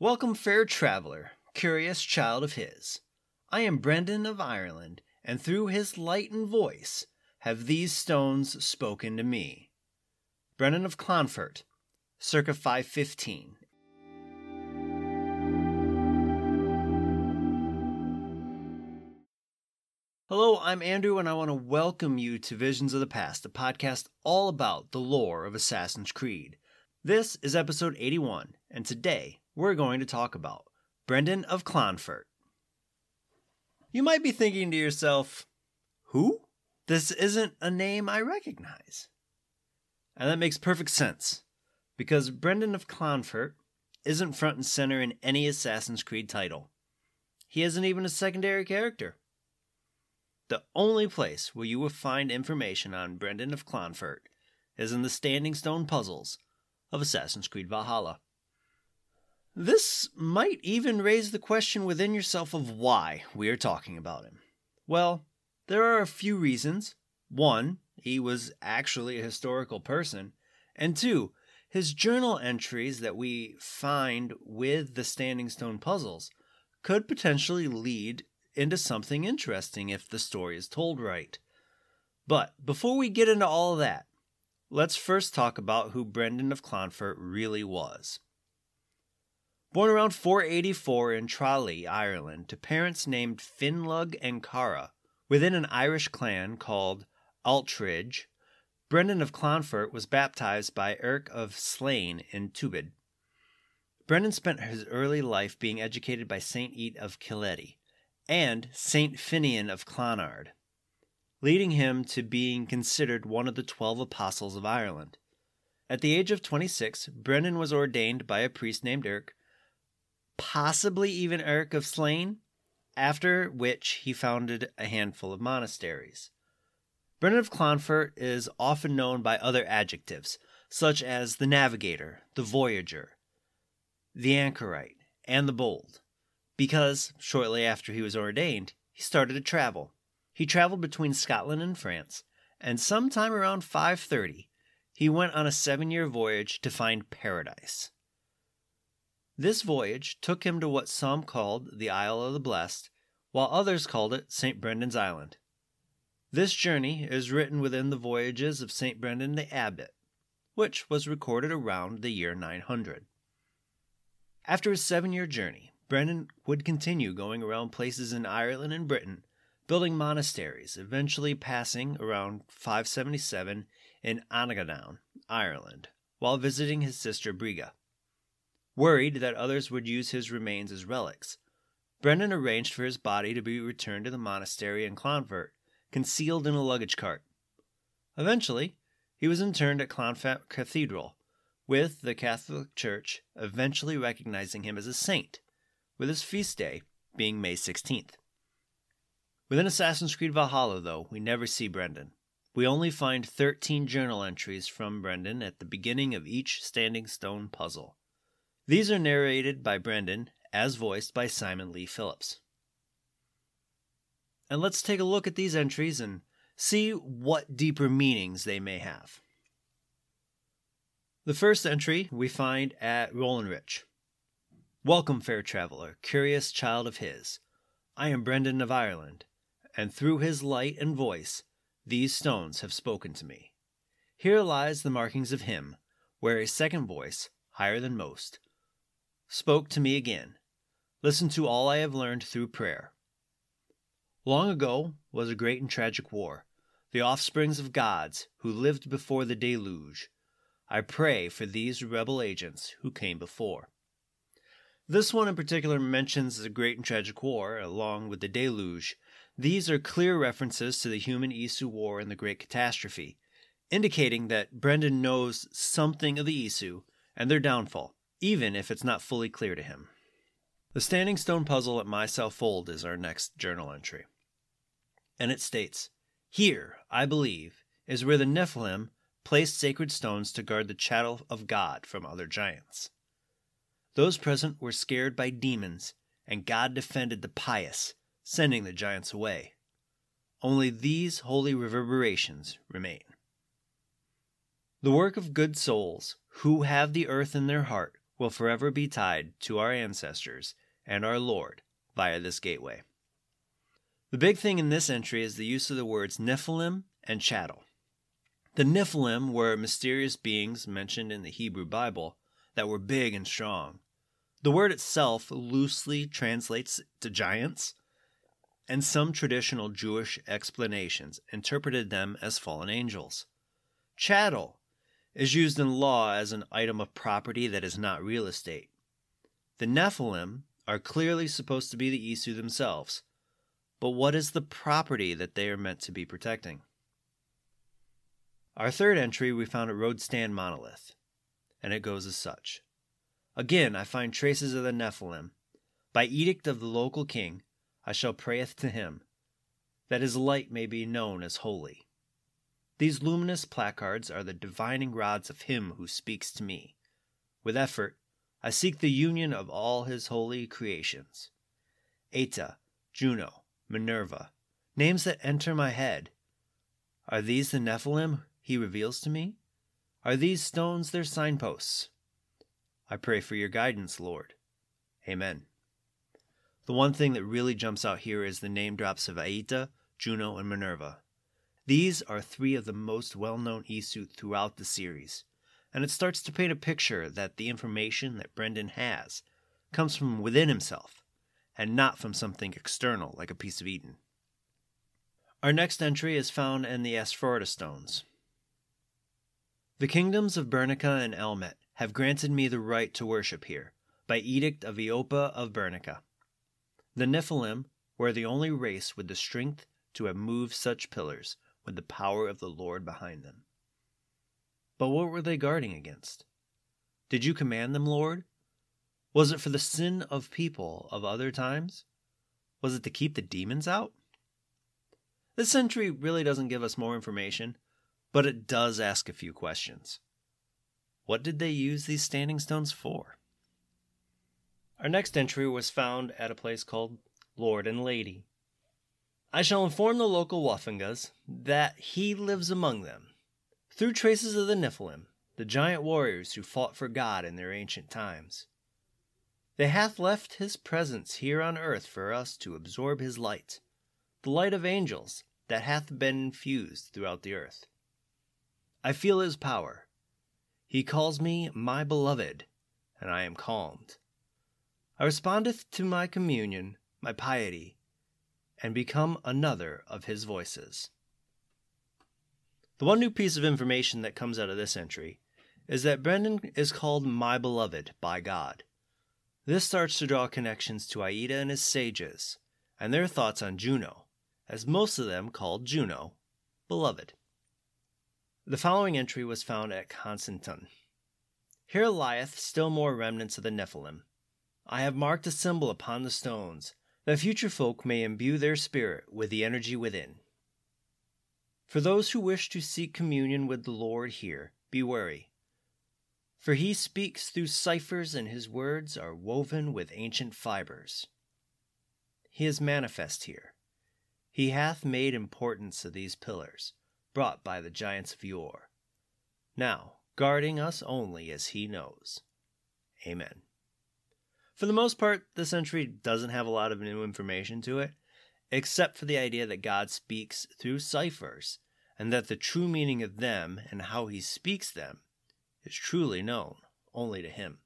Welcome, fair traveler, curious child of his. I am Brendan of Ireland, and through his light and voice have these stones spoken to me. Brendan of Clonfert, circa 515. Hello, I'm Andrew, and I want to welcome you to Visions of the Past, a podcast all about the lore of Assassin's Creed. This is episode 81, and today we're going to talk about Brendan of Clonfert. You might be thinking to yourself, who? This isn't a name I recognize. And that makes perfect sense, because Brendan of Clonfert isn't front and center in any Assassin's Creed title. He isn't even a secondary character. The only place where you will find information on Brendan of Clonfert is in the Standing Stone puzzles of Assassin's Creed Valhalla. This might even raise the question within yourself of why we are talking about him. Well, there are a few reasons. One, he was actually a historical person, and two, his journal entries that we find with the Standing Stone puzzles could potentially lead into something interesting if the story is told right. But before we get into all that, let's first talk about who Brendan of Clonfert really was. Born around 484 in Tralee, Ireland, to parents named Finlug and Cara, within an Irish clan called Altridge, Brendan of Clonfert was baptized by Eric of Slane in Tubrid. Brendan spent his early life being educated by Saint Ita of Killeedy and Saint Finian of Clonard, leading him to being considered one of the twelve apostles of Ireland. At the age of 26, Brendan was ordained by a priest named Eric, possibly even Eric of Slane, after which he founded a handful of monasteries. Brendan of Clonfert is often known by other adjectives, such as the navigator, the voyager, the anchorite, and the bold, because shortly after he was ordained, he started to travel. He traveled between Scotland and France, and sometime around 530, he went on a seven year voyage to find paradise. This voyage took him to what some called the Isle of the Blessed, while others called it St. Brendan's Island. This journey is written within the voyages of St. Brendan the Abbot, which was recorded around the year 900. After his seven year journey, Brendan would continue going around places in Ireland and Britain, building monasteries, eventually passing around 577 in Annaghdown, Ireland, while visiting his sister Briga. Worried that others would use his remains as relics, Brendan arranged for his body to be returned to the monastery in Clonfert, concealed in a luggage cart. Eventually, he was interned at Clonfert Cathedral, with the Catholic Church eventually recognizing him as a saint, with his feast day being May 16th. Within Assassin's Creed Valhalla, though, we never see Brendan. We only find 13 journal entries from Brendan at the beginning of each Standing Stone puzzle. These are narrated by Brendan, as voiced by Simon Lee Phillips. And let's take a look at these entries and see what deeper meanings they may have. The first entry we find at Rolanrich. Welcome, fair traveler, curious child of his. I am Brendan of Ireland, and through his light and voice these stones have spoken to me. Here lies the markings of him, where a second voice, higher than most, spoke to me again. Listen to all I have learned through prayer. Long ago was a great and tragic war, the offsprings of gods who lived before the deluge. I pray for these rebel agents who came before. This one in particular mentions the Great and Tragic War, along with the Deluge. These are clear references to the human Isu War and the Great Catastrophe, indicating that Brendan knows something of the Isu and their downfall, even if it's not fully clear to him. The Standing Stone puzzle at Mitchell's Fold is our next journal entry. And it states Here, I believe, is where the Nephilim placed sacred stones to guard the chattel of God from other giants. Those present were scared by demons, and God defended the pious, sending the giants away. Only these holy reverberations remain. The work of good souls, who have the earth in their heart, will forever be tied to our ancestors and our Lord via this gateway. The big thing in this entry is the use of the words Nephilim and chattel. The Nephilim were mysterious beings mentioned in the Hebrew Bible that were big and strong. The word itself loosely translates to giants, and some traditional Jewish explanations interpreted them as fallen angels. Chattel is used in law as an item of property that is not real estate. The Nephilim are clearly supposed to be the Isu themselves, but what is the property that they are meant to be protecting? Our third entry we found at Rudston Monolith, and it goes as such. Again, I find traces of the Nephilim. By edict of the local king, I shall prayeth to him, that his light may be known as holy. These luminous placards are the divining rods of him who speaks to me. With effort, I seek the union of all his holy creations. Eta, Juno, Minerva, names that enter my head. Are these the Nephilim he reveals to me? Are these stones their signposts? I pray for your guidance, Lord. Amen. The one thing that really jumps out here is the name drops of Aita, Juno, and Minerva. These are three of the most well known Isu throughout the series, and it starts to paint a picture that the information that Brendan has comes from within himself and not from something external like a piece of Eden. Our next entry is found in the Aspharta stones. The kingdoms of Bernicia and Elmet have granted me the right to worship here, by edict of Eopa of Bernicia. The Nephilim were the only race with the strength to have moved such pillars with the power of the Lord behind them. But what were they guarding against? Did you command them, Lord? Was it for the sin of people of other times? Was it to keep the demons out? This entry really doesn't give us more information, but it does ask a few questions. What did they use these standing stones for? Our next entry was found at a place called Lord and Lady. I shall inform the local Wafangas that he lives among them. Through traces of the Nephilim, the giant warriors who fought for God in their ancient times. They hath left his presence here on earth for us to absorb his light, the light of angels that hath been infused throughout the earth. I feel his power. He calls me my beloved, and I am calmed. I respondeth to my communion, my piety, and become another of his voices. The one new piece of information that comes out of this entry is that Brendan is called my beloved by God. This starts to draw connections to Aita and his sages, and their thoughts on Juno, as most of them called Juno beloved. The following entry was found at Constantin. Here lieth still more remnants of the Nephilim, I have marked a symbol upon the stones, that future folk may imbue their spirit with the energy within. For those who wish to seek communion with the Lord here, be wary. For he speaks through ciphers, and his words are woven with ancient fibers. He is manifest here. He hath made importance of these pillars, brought by the giants of yore. Now, guarding us only as he knows. Amen. For the most part, this entry doesn't have a lot of new information to it, except for the idea that God speaks through ciphers, and that the true meaning of them and how he speaks them is truly known only to him.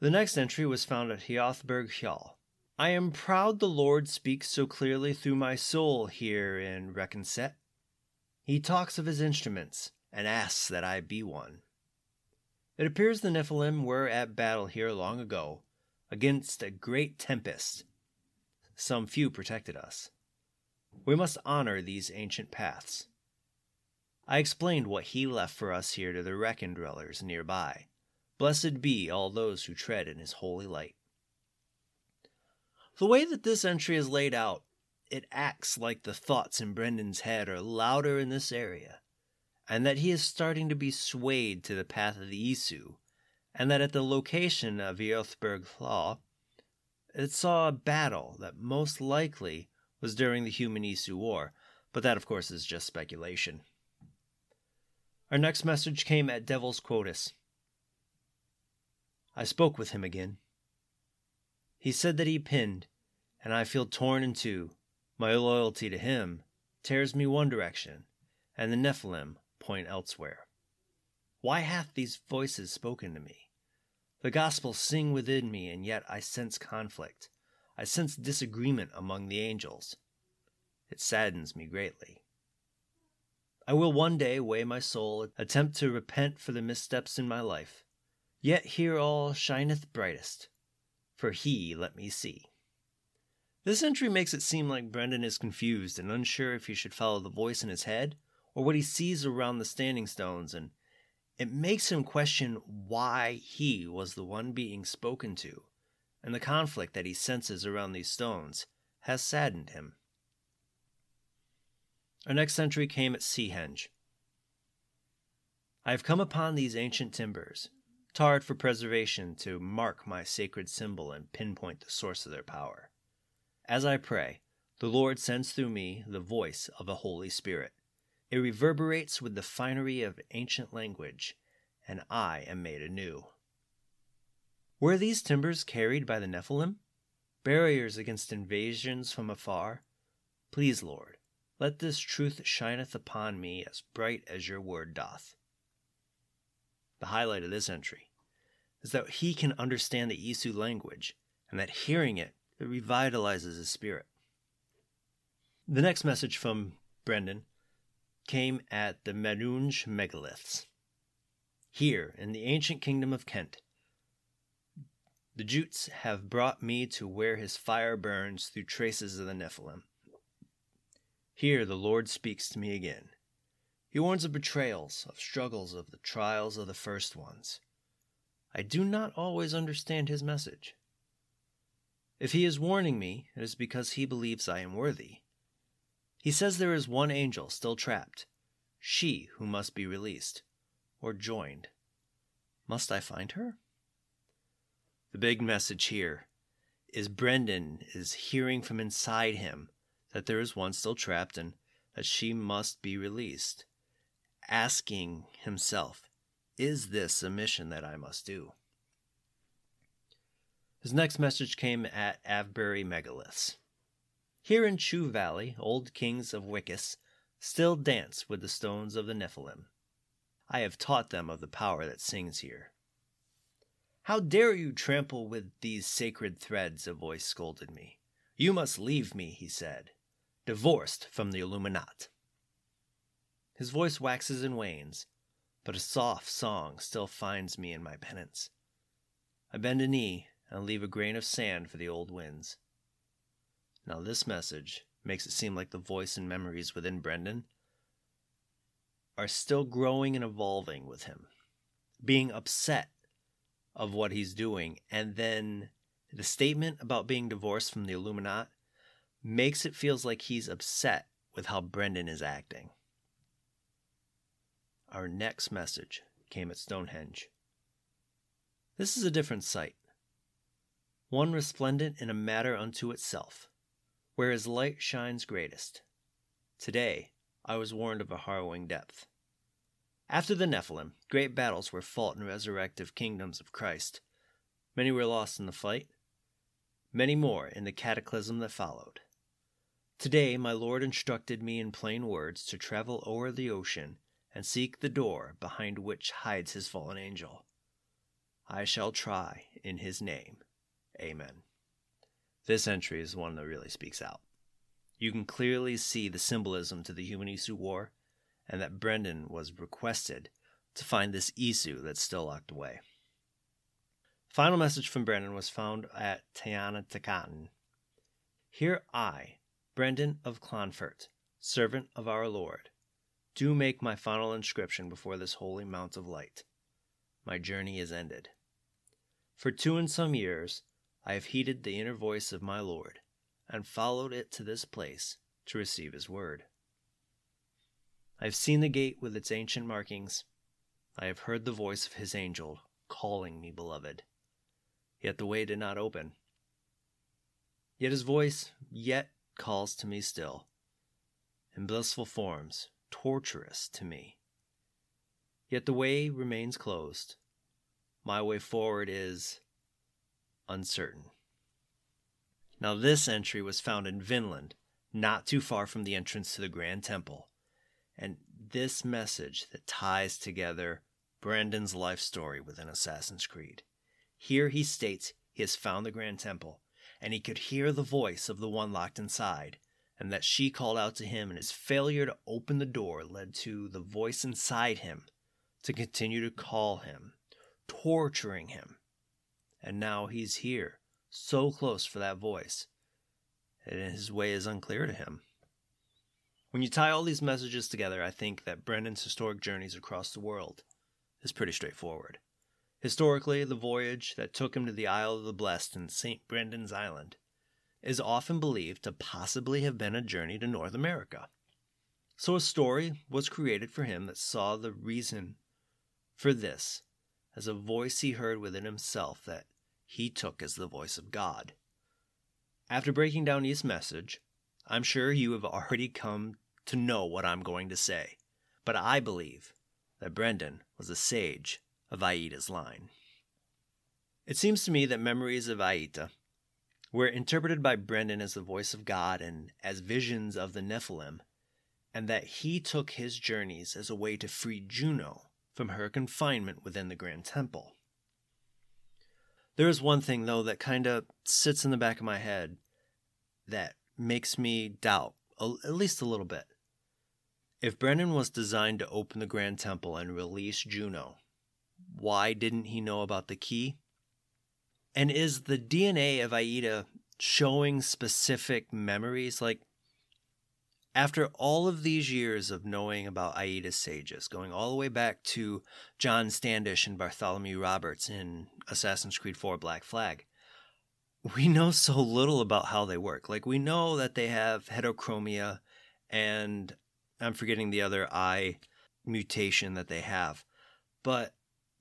The next entry was found at Hiothberg Hjal. I am proud the Lord speaks so clearly through my soul here in Reconset. He talks of his instruments and asks that I be one. It appears the Nephilim were at battle here long ago, against a great tempest. Some few protected us. We must honor these ancient paths. I explained what he left for us here to the Reckon dwellers nearby. Blessed be all those who tread in his holy light. The way that this entry is laid out, it acts like the thoughts in Brendan's head are louder in this area, and that he is starting to be swayed to the path of the Isu and that at the location of Eothberg Law, it saw a battle that most likely was during the Human Isu War, but that, of course, is just speculation. Our next message came at Devil's Quoits. I spoke with him again. He said that he pinned, and I feel torn in two. My loyalty to him tears me one direction, and the Nephilim point elsewhere. Why hath these voices spoken to me? The gospel sing within me, and yet I sense conflict. I sense disagreement among the angels. It saddens me greatly. I will one day weigh my soul, attempt to repent for the missteps in my life. Yet here all shineth brightest, for he let me see. This entry makes it seem like Brendan is confused and unsure if he should follow the voice in his head or what he sees around the standing stones, and it makes him question why he was the one being spoken to, and the conflict that he senses around these stones has saddened him. Our next century came at Seahenge. I have come upon these ancient timbers, tarred for preservation to mark my sacred symbol and pinpoint the source of their power. As I pray, the Lord sends through me the voice of the Holy Spirit. It reverberates with the finery of ancient language, and I am made anew. Were these timbers carried by the Nephilim? Barriers against invasions from afar? Please, Lord, let this truth shineth upon me as bright as your word doth. The highlight of this entry is that he can understand the Isu language, and that hearing it, it revitalizes his spirit. The next message from Brendan came at the Menunge megaliths. Here, in the ancient kingdom of Kent, the Jutes have brought me to where his fire burns through traces of the Nephilim. Here the Lord speaks to me again. He warns of betrayals, of struggles, of the trials of the first ones. I do not always understand his message. If he is warning me, it is because he believes I am worthy. He says there is one angel still trapped, she who must be released, or joined. Must I find her? The big message here is Brendan is hearing from inside him that there is one still trapped and that she must be released, asking himself, Is this a mission that I must do? His next message came at Avebury Megaliths. Here in Chu Valley, old kings of Wickus still dance with the stones of the Nephilim. I have taught them of the power that sings here. How dare you trample with these sacred threads? A voice scolded me. You must leave me, he said divorced from the Illuminat. His voice waxes and wanes, but a soft song still finds me in my penance. I bend a knee and leave a grain of sand for the old winds. Now, this message makes it seem like the voice and memories within Brendan are still growing and evolving with him, being upset of what he's doing, and then the statement about being divorced from the Illuminati makes it feels like he's upset with how Brendan is acting. Our next message came at Stonehenge. This is a different sight, one resplendent in a matter unto itself, where his light shines greatest. Today I was warned of a harrowing depth. After the Nephilim, great battles were fought in resurrective kingdoms of Christ. Many were lost in the fight, many more in the cataclysm that followed. Today my Lord instructed me in plain words to travel o'er the ocean and seek the door behind which hides his fallen angel. I shall try in his name. Amen. This entry is one that really speaks out. You can clearly see the symbolism to the human Isu war, and that Brendan was requested to find this Isu that's still locked away. Final message from Brendan was found at Tiana Takatan. Here I, Brendan of Clonfert, servant of our Lord, do make my final inscription before this holy mount of light. My journey is ended. For two and some years I have heeded the inner voice of my Lord, and followed it to this place to receive his word. I have seen the gate with its ancient markings. I have heard the voice of his angel calling me beloved. Yet the way did not open. Yet his voice yet calls to me still, in blissful forms, torturous to me. Yet the way remains closed. My way forward is uncertain. Now, this entry was found in Vinland, not too far from the entrance to the Grand Temple. And this message that ties together Brendan's life story within Assassin's Creed. Here he states he has found the Grand Temple, and he could hear the voice of the one locked inside, and that she called out to him, and his failure to open the door led to the voice inside him to continue to call him, torturing him. And now he's here, so close for that voice, and his way is unclear to him. When you tie all these messages together, I think that Brendan's historic journeys across the world is pretty straightforward. Historically, the voyage that took him to the Isle of the Blessed in St. Brendan's Island is often believed to possibly have been a journey to North America. So a story was created for him that saw the reason for this as a voice he heard within himself that he took as the voice of God. After breaking down his message, I'm sure you have already come to know what I'm going to say, but I believe that Brendan was a sage of Aita's line. It seems to me that memories of Aida were interpreted by Brendan as the voice of God and as visions of the Nephilim, and that he took his journeys as a way to free Juno from her confinement within the Grand Temple. There is one thing, though, that kind of sits in the back of my head that makes me doubt, at least a little bit. If Brendan was designed to open the Grand Temple and release Juno, why didn't he know about the key? And is the DNA of Aita showing specific memories? Like, after all of these years of knowing about Aita's sages, going all the way back to John Standish and Bartholomew Roberts in Assassin's Creed 4 Black Flag, we know so little about how they work. Like, we know that they have heterochromia and I'm forgetting the other eye mutation that they have. But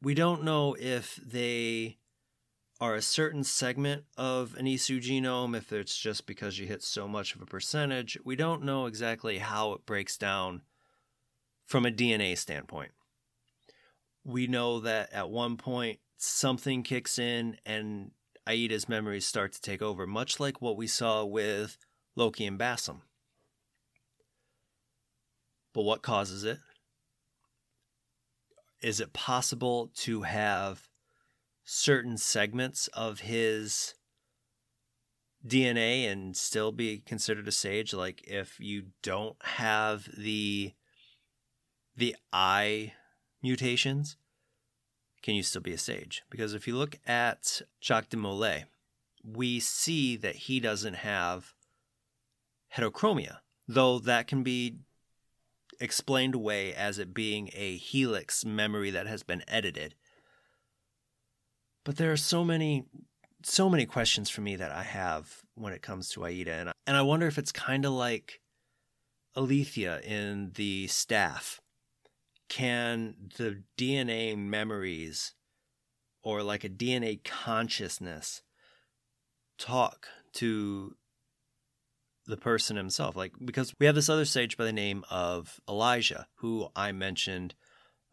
we don't know if they are a certain segment of an Isu genome, if it's just because you hit so much of a percentage. We don't know exactly how it breaks down from a DNA standpoint. We know that at one point something kicks in and Aita's memories start to take over, much like what we saw with Loki and Basim. But what causes it? Is it possible to have certain segments of his DNA and still be considered a sage? Like if you don't have the the eye mutations, can you still be a sage? Because if you look at Jacques de Molay, we see that he doesn't have heterochromia, though that can be explained away as it being a helix memory that has been edited. But there are so many so many questions for me that I have when it comes to Aita and I, and I wonder if it's kind of like Aletheia in the staff. Can the DNA memories or like a DNA consciousness talk to the person himself. Like, because we have this other sage by the name of Elijah, who I mentioned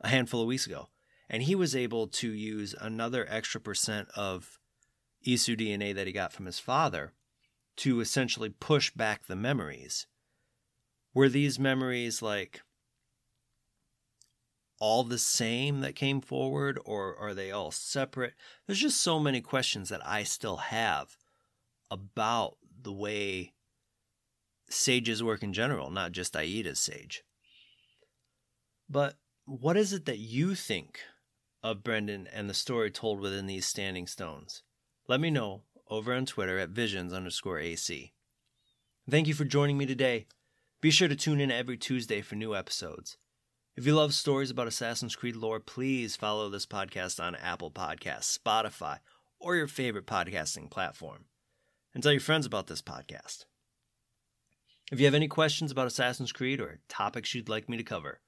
a handful of weeks ago. And he was able to use another extra percent of Isu DNA that he got from his father to essentially push back the memories. Were these memories like all the same that came forward, or are they all separate? There's just so many questions that I still have about the way sages work in general, not just Aita's sage. But what is it that you think of Brendan and the story told within these standing stones? Let me know over on Twitter at visions underscore AC. Thank you for joining me today. Be sure to tune in every Tuesday for new episodes. If you love stories about Assassin's Creed lore, please follow this podcast on Apple Podcasts, Spotify, or your favorite podcasting platform. And tell your friends about this podcast. If you have any questions about Assassin's Creed or topics you'd like me to cover,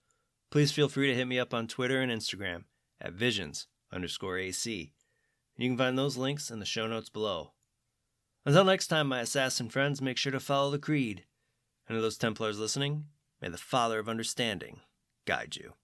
please feel free to hit me up on Twitter and Instagram at visions underscore AC. You can find those links in the show notes below. Until next time, my assassin friends, make sure to follow the creed. And to those Templars listening, may the Father of Understanding guide you.